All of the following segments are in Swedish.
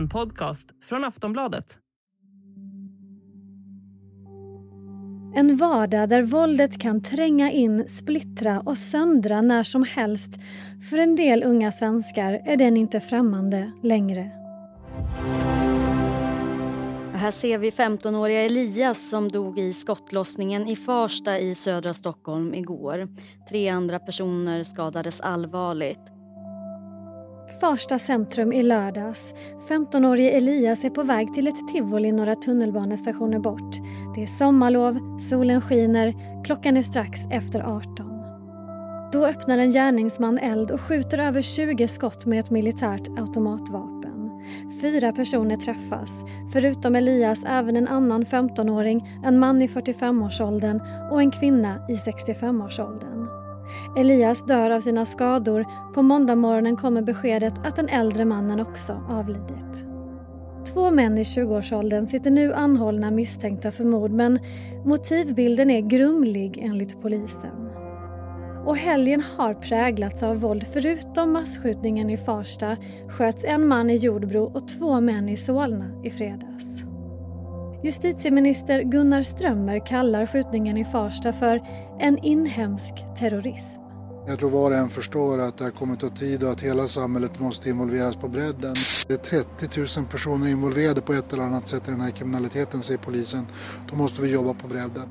En podcast från Aftonbladet. En vardag där våldet kan tränga in, splittra och söndra när som helst. För en del unga svenskar är den inte främmande längre. Här ser vi 15-åriga Elias som dog i skottlossningen i Farsta i södra Stockholm igår. Tre andra personer skadades allvarligt. Farsta centrum i lördags. 15-årige Elias är på väg till ett tivoli några tunnelbanestationer bort. Det är sommarlov, solen skiner, klockan är strax efter 18. Då öppnar en gärningsman eld och skjuter över 20 skott med ett militärt automatvapen. Fyra personer träffas, förutom Elias även en annan 15-åring, en man i 45-årsåldern och en kvinna i 65-årsåldern. Elias dör av sina skador. På måndagmorgonen kommer beskedet att den äldre mannen också avlidit. Två män i 20-årsåldern sitter nu anhållna misstänkta för mord men motivbilden är grumlig enligt polisen. Och helgen har präglats av våld. Förutom massskjutningen i Farsta sköts en man i Jordbro och två män i Solna i fredags. Justitieminister Gunnar Strömmer kallar skjutningen i Farsta för en inhemsk terrorism. Jag tror var och en förstår att det här kommer ta tid och att hela samhället måste involveras på bredden. Det är 30 000 personer involverade på ett eller annat sätt i den här kriminaliteten, säger polisen. Då måste vi jobba på bredden.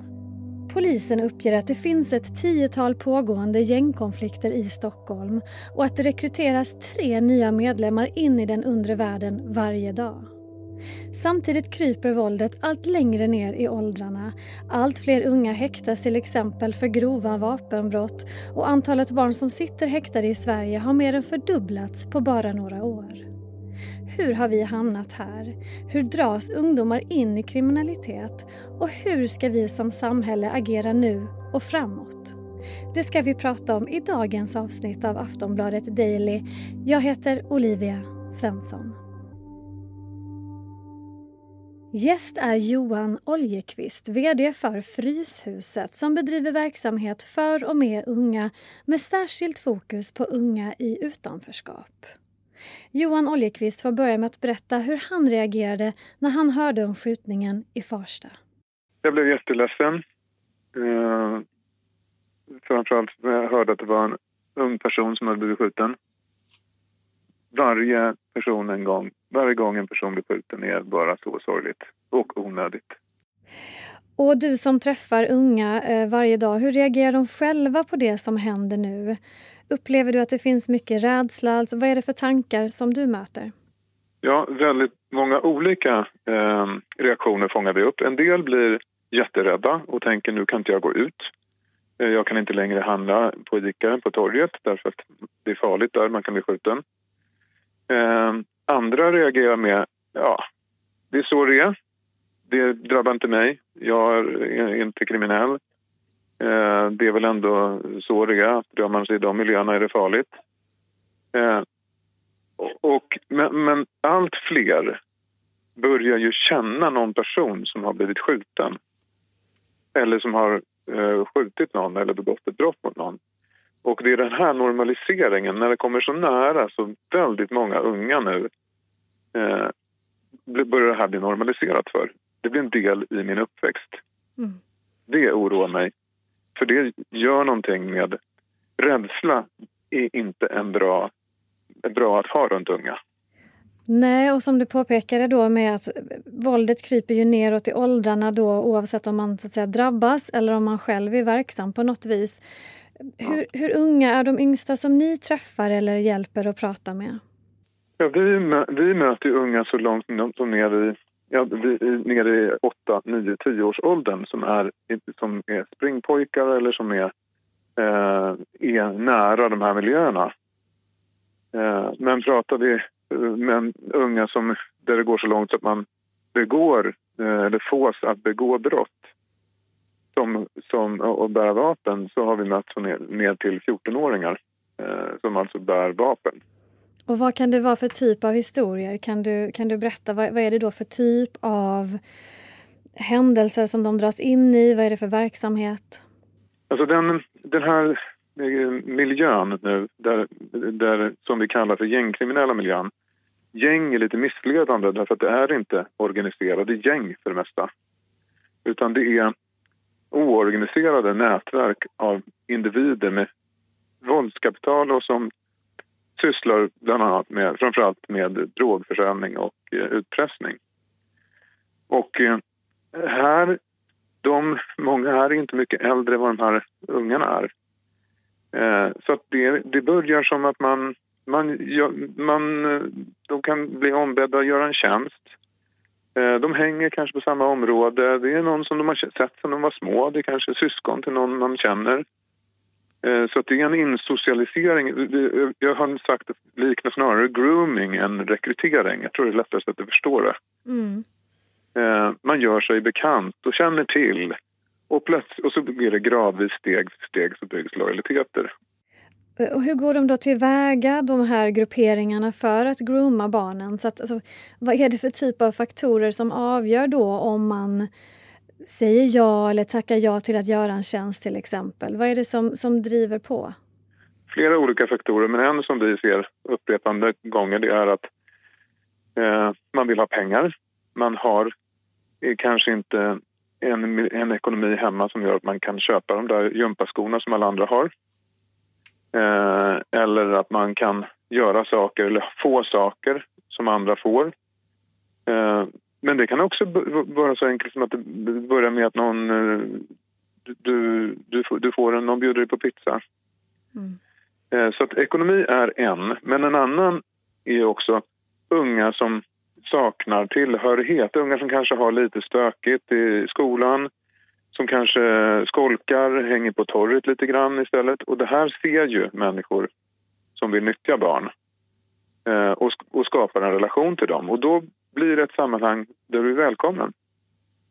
Polisen uppger att det finns ett tiotal pågående gängkonflikter i Stockholm och att det rekryteras tre nya medlemmar in i den undre världen varje dag. Samtidigt kryper våldet allt längre ner i åldrarna. Allt fler unga häktas till exempel för grova vapenbrott och antalet barn som sitter häktade i Sverige har mer än fördubblats på bara några år. Hur har vi hamnat här? Hur dras ungdomar in i kriminalitet? Och hur ska vi som samhälle agera nu och framåt? Det ska vi prata om i dagens avsnitt av Aftonbladet Daily. Jag heter Olivia Svensson. Gäst är Johan Oljekvist, VD för Fryshuset som bedriver verksamhet för och med unga med särskilt fokus på unga i utanförskap. Johan Oljekvist får börja med att berätta hur han reagerade när han hörde om skjutningen i Farsta. Jag blev jätteledsen. Eh, framförallt när jag hörde att det var en ung person som hade blivit skjuten. Varje person en gång, varje gång en person blir skjuten är bara så sorgligt och onödigt. Och du som träffar unga eh, varje dag, hur reagerar de själva på det som händer nu? Upplever du att det finns mycket rädsla? Alltså, vad är det för tankar som du möter? Ja, väldigt många olika eh, reaktioner fångar vi upp. En del blir jätterädda och tänker nu kan inte jag gå ut. Eh, jag kan inte längre handla på Ica, på torget, därför att det är farligt där, man kan bli skjuten. Eh, andra reagerar med, ja, det är så det är. Det drabbar inte mig. Jag är inte kriminell. Eh, det är väl ändå så det är. Rör man sig i de miljöerna är det farligt. Eh, och, men, men, allt fler börjar ju känna någon person som har blivit skjuten. Eller som har eh, skjutit någon eller begått ett brott mot någon. Och det är den här normaliseringen, när det kommer så nära så väldigt många unga nu eh, börjar det här bli normaliserat för. Det blir en del i min uppväxt. Mm. Det oroar mig. För det gör någonting med... Rädsla är inte en bra, bra att ha runt unga. Nej, och som du påpekade då med att våldet kryper ju neråt i åldrarna då oavsett om man så att säga, drabbas eller om man själv är verksam på något vis. Hur, hur unga är de yngsta som ni träffar eller hjälper och pratar med? Ja, vi, vi möter unga så långt som ner i ja, vi nere i 8, 9, 10 års åldern som är, som är springpojkar eller som är, eh, är nära de här miljöerna. Eh, men pratar vi eh, med unga som, där det går så långt att man begår eh, eller fås att begå brott som, som, och bära vapen så har vi mött ner, ner till 14-åringar eh, som alltså bär vapen. Och vad kan det vara för typ av historier? Kan du, kan du berätta, vad, vad är det då för typ av händelser som de dras in i? Vad är det för verksamhet? Alltså den, den här miljön nu, där, där, som vi kallar för gängkriminella miljön, gäng är lite missledande därför att det är inte organiserade gäng för det mesta. Utan det är oorganiserade nätverk av individer med våldskapital och som sysslar bland annat med, framförallt med drogförsäljning och eh, utpressning. Och eh, här, de, många här är inte mycket äldre än vad de här ungarna är. Eh, så att det, det börjar som att man, man, man, de kan bli ombedda att göra en tjänst. De hänger kanske på samma område. Det är någon som de har sett sedan de var små. Det är kanske syskon till någon man känner. Eh, så det är en insocialisering. Jag har sagt att det liknar snarare grooming än rekrytering. Jag tror det är lättast att du förstår det. Mm. Eh, man gör sig bekant och känner till och, plöts- och så blir det gradvis steg för steg så byggs lojaliteter. Eh, och hur går de då tillväga, de här grupperingarna, för att grooma barnen? Så att, alltså, vad är det för typ av faktorer som avgör då om man säger ja eller tackar ja till att göra en tjänst till exempel? Vad är det som, som driver på? Flera olika faktorer, men en som vi ser upprepande gånger det är att eh, man vill ha pengar. Man har eh, kanske inte en, en ekonomi hemma som gör att man kan köpa de där gympaskorna som alla andra har. Eh, eller att man kan göra saker eller få saker som andra får. Eh, men det kan också vara så enkelt som att det börjar med att någon... Eh, du, du, du får en, någon bjuder dig på pizza. Mm. Eh, så att ekonomi är en, men en annan är också unga som saknar tillhörighet. Unga som kanske har lite stökigt i skolan, som kanske skolkar, hänger på torget lite grann istället. Och det här ser ju människor som vill nyttja barn eh, och, och skapar en relation till dem. Och då blir det ett sammanhang där du är välkommen.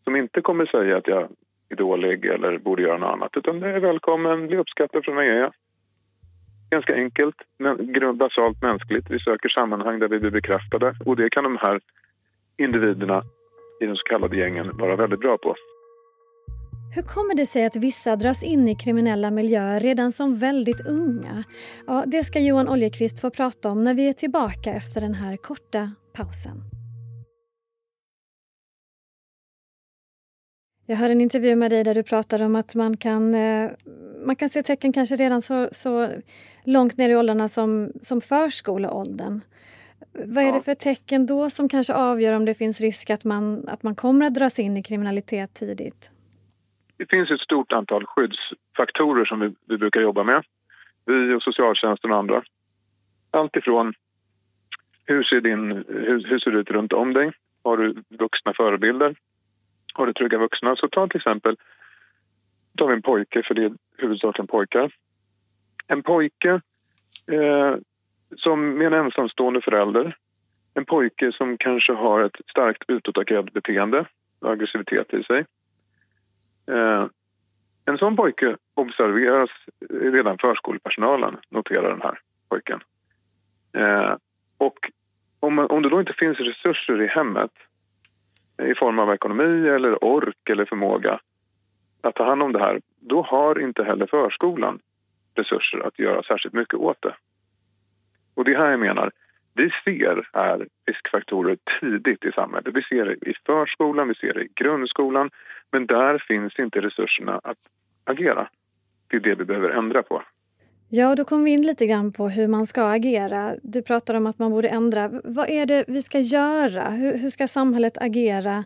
Som inte kommer säga att jag är dålig eller borde göra något annat. Utan det är välkommen, bli uppskattad för jag är. Ganska enkelt, men basalt mänskligt. Vi söker sammanhang där vi blir bekräftade och det kan de här individerna i de så kallade gängen vara väldigt bra på. Hur kommer det sig att vissa dras in i kriminella miljöer redan som väldigt unga? Ja, det ska Johan Oljekvist få prata om när vi är tillbaka efter den här korta pausen. Jag hörde en intervju med dig där du pratade om att man kan, eh, man kan se tecken kanske redan så, så långt ner i åldrarna som, som förskoleåldern. Vad är det för tecken då som kanske avgör om det finns risk att man, att man kommer att dras in i kriminalitet tidigt? Det finns ett stort antal skyddsfaktorer som vi, vi brukar jobba med. Vi och socialtjänsten och andra. Allt ifrån hur ser, din, hur, hur ser det ut runt om dig? Har du vuxna förebilder? har du trygga vuxna. Så ta till exempel, tar vi en pojke, för det är huvudsakligen pojkar. En pojke eh, som med en ensamstående förälder. En pojke som kanske har ett starkt utåtagerat beteende aggressivitet i sig. Eh, en sån pojke observeras redan förskolepersonalen, noterar den här pojken. Eh, och om, om det då inte finns resurser i hemmet i form av ekonomi eller ork eller förmåga att ta hand om det här, då har inte heller förskolan resurser att göra särskilt mycket åt det. Och det här jag menar, vi ser här riskfaktorer tidigt i samhället. Vi ser det i förskolan, vi ser det i grundskolan, men där finns inte resurserna att agera. Det är det vi behöver ändra på. Ja, då kom vi in lite grann på hur man ska agera. Du pratar om att man borde ändra. Vad är det vi ska göra? Hur, hur ska samhället agera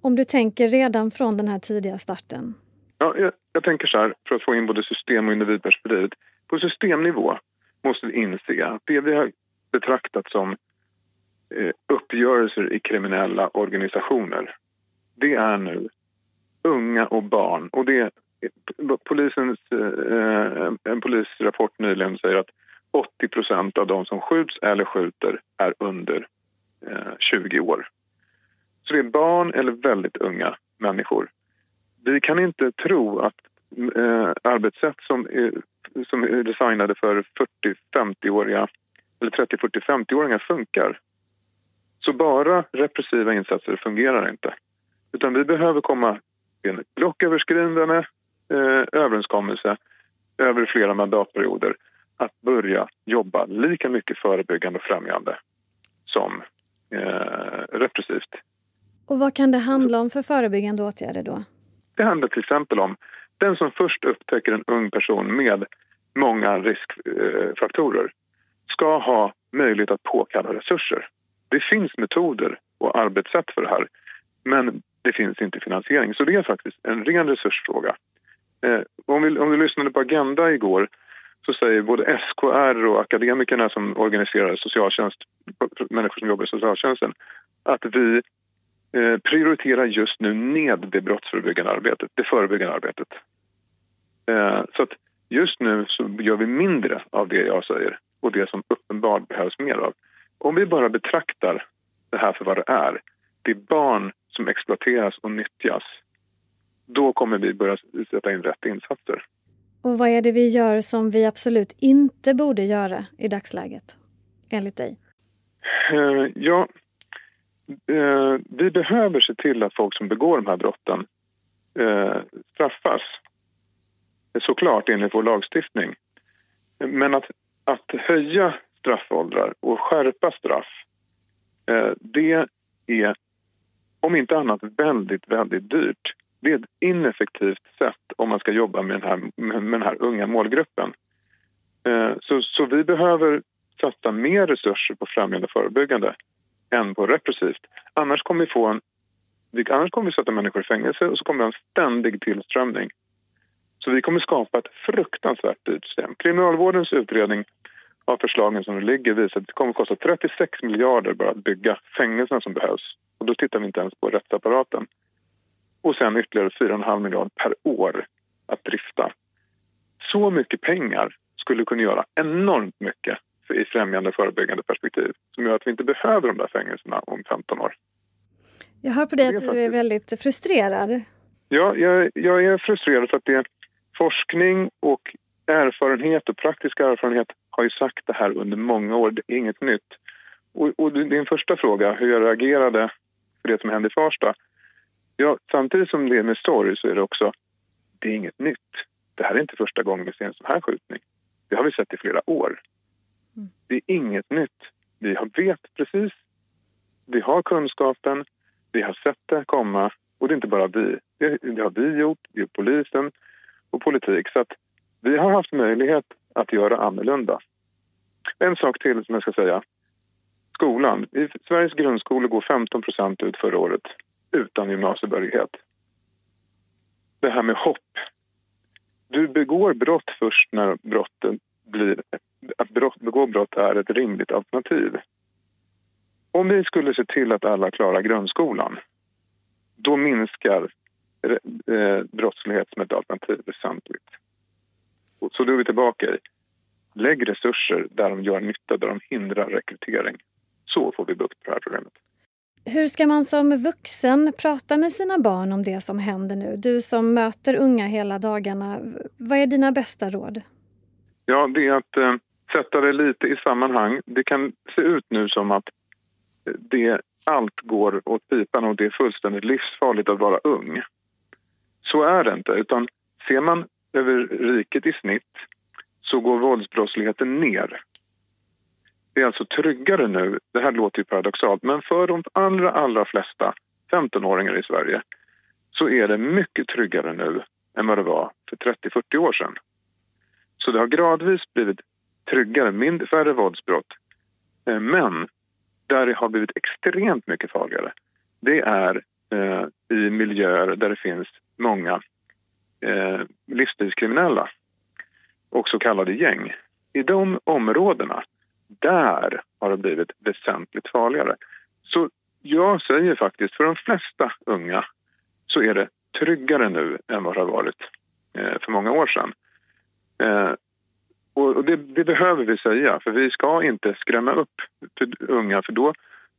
om du tänker redan från den här tidiga starten? Ja, jag, jag tänker så här, för att få in både system och individperspektivet. På systemnivå måste vi inse att det vi har betraktat som eh, uppgörelser i kriminella organisationer, det är nu unga och barn. Och det polisens, eh, en polisrapport nyligen säger att 80 procent av de som skjuts eller skjuter är under eh, 20 år. Så det är barn eller väldigt unga människor. Vi kan inte tro att arbetssätt som är, som är designade för 40-50-åriga eller 30-40-50-åringar funkar. Så bara repressiva insatser fungerar inte. Utan vi behöver komma till en blocköverskridande eh, överenskommelse över flera mandatperioder att börja jobba lika mycket förebyggande och främjande som eh, repressivt. Och vad kan det handla om för förebyggande åtgärder då? Det handlar till exempel om den som först upptäcker en ung person med många riskfaktorer ska ha möjlighet att påkalla resurser. Det finns metoder och arbetssätt för det här men det finns inte finansiering. Så det är faktiskt en ren resursfråga. Eh, om, vi, om du lyssnade på Agenda igår så säger både SKR och akademikerna som organiserar socialtjänst, människor som jobbar i socialtjänsten att vi eh, prioriterar just nu ned det brottsförebyggande arbetet, det förebyggande arbetet. Eh, så att just nu så gör vi mindre av det jag säger och det som uppenbart behövs mer av. Om vi bara betraktar det här för vad det är, det är barn som exploateras och nyttjas, då kommer vi börja sätta in rätt insatser. Och vad är det vi gör som vi absolut inte borde göra i dagsläget, enligt dig? Uh, ja, uh, vi behöver se till att folk som begår de här brotten uh, straffas. Såklart enligt vår lagstiftning. Men att, att höja straffåldrar och skärpa straff eh, det är om inte annat väldigt, väldigt dyrt. Det är ett ineffektivt sätt om man ska jobba med den här, med den här unga målgruppen. Eh, så, så vi behöver satsa mer resurser på främjande och förebyggande än på repressivt. Annars kommer vi få en Annars kommer vi sätta människor i fängelse och så kommer det en ständig tillströmning. Så vi kommer skapa ett fruktansvärt dyrt system. Kriminalvårdens utredning av förslagen som ligger visar att det kommer att kosta 36 miljarder bara att bygga fängelserna som behövs. Och då tittar vi inte ens på rättsapparaten. Och sen ytterligare 4,5 miljarder per år att drifta. Så mycket pengar skulle kunna göra enormt mycket i främjande förebyggande perspektiv som gör att vi inte behöver de där fängelserna om 15 år. Jag hör på dig att du är väldigt frustrerad. Ja, jag, jag är frustrerad för att det forskning och erfarenhet och praktisk erfarenhet har ju sagt det här under många år. Det är inget nytt. Och, och din första fråga, hur jag reagerade för det som hände i Farsta. Ja, samtidigt som det är med sorg så är det också, det är inget nytt. Det här är inte första gången vi ser en sån här skjutning. Det har vi sett i flera år. Mm. Det är inget nytt. Vi vet precis. Vi har kunskapen. Vi har sett det komma. Och det är inte bara vi. Det, det har vi gjort, det är polisen och politik. Så att vi har haft möjlighet att göra annorlunda. En sak till som jag ska säga skolan. I Sveriges grundskolor går 15% ut förra året utan gymnasiebehörighet. Det här med hopp. Du begår brott först när brotten blir... Att brott, begå brott är ett rimligt alternativ. Om vi skulle se till att alla klarar grundskolan då minskar brottslighet som ett alternativ väsentligt. Så då är vi tillbaka i lägg resurser där de gör nytta, där de hindrar rekrytering. Så får vi bukt på det här problemet. Hur ska man som vuxen prata med sina barn om det som händer nu? Du som möter unga hela dagarna. Vad är dina bästa råd? Ja, det är att eh, sätta det lite i sammanhang. Det kan se ut nu som att det, allt går åt pipan och det är fullständigt livsfarligt att vara ung. Så är det inte, utan ser man över riket i snitt så går våldsbrottsligheten ner det är alltså tryggare nu, det här låter ju paradoxalt, men för de allra, allra flesta 15-åringar i Sverige så är det mycket tryggare nu än vad det var för 30-40 år sedan. Så det har gradvis blivit tryggare, mindre, färre våldsbrott. Eh, men där det har blivit extremt mycket farligare det är eh, i miljöer där det finns många eh, livsstilskriminella och så kallade gäng. I de områdena där har det blivit väsentligt farligare. Så jag säger faktiskt, för de flesta unga så är det tryggare nu än vad det har varit eh, för många år sedan. Eh, och det, det, behöver vi säga, för vi ska inte skrämma upp för unga för då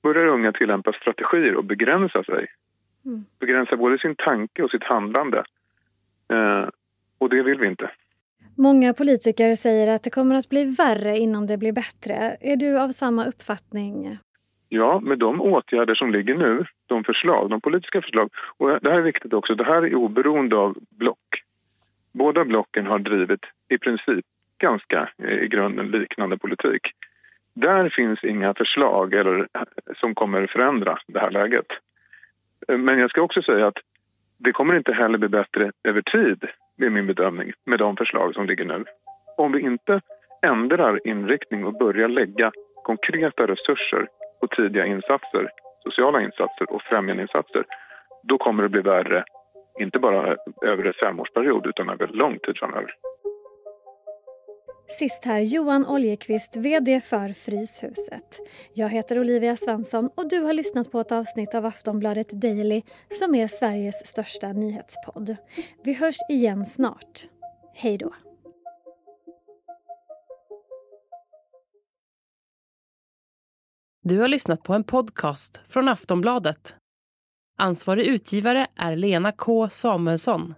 börjar unga tillämpa strategier och begränsa sig. Mm. Begränsa både sin tanke och sitt handlande. Eh, och det vill vi inte. Många politiker säger att det kommer att bli värre innan det blir bättre. Är du av samma uppfattning? Ja, med de åtgärder som ligger nu, de förslag, de politiska förslag. Och det här är viktigt också, det här är oberoende av block. Båda blocken har drivit i princip ganska i grunden liknande politik. Där finns inga förslag eller, som kommer förändra det här läget. Men jag ska också säga att det kommer inte heller bli bättre över tid, det är min bedömning, med de förslag som ligger nu. Om vi inte ändrar inriktning och börjar lägga konkreta resurser på tidiga insatser, sociala insatser och främjandeinsatser, då kommer det bli värre, inte bara över en femårsperiod utan över lång tid framöver. Sist här Johan Oljekvist, VD för Fryshuset. Jag heter Olivia Svensson och du har lyssnat på ett avsnitt av Aftonbladet Daily som är Sveriges största nyhetspodd. Vi hörs igen snart. Hej då. Du har lyssnat på en podcast från Aftonbladet. Ansvarig utgivare är Lena K Samuelsson.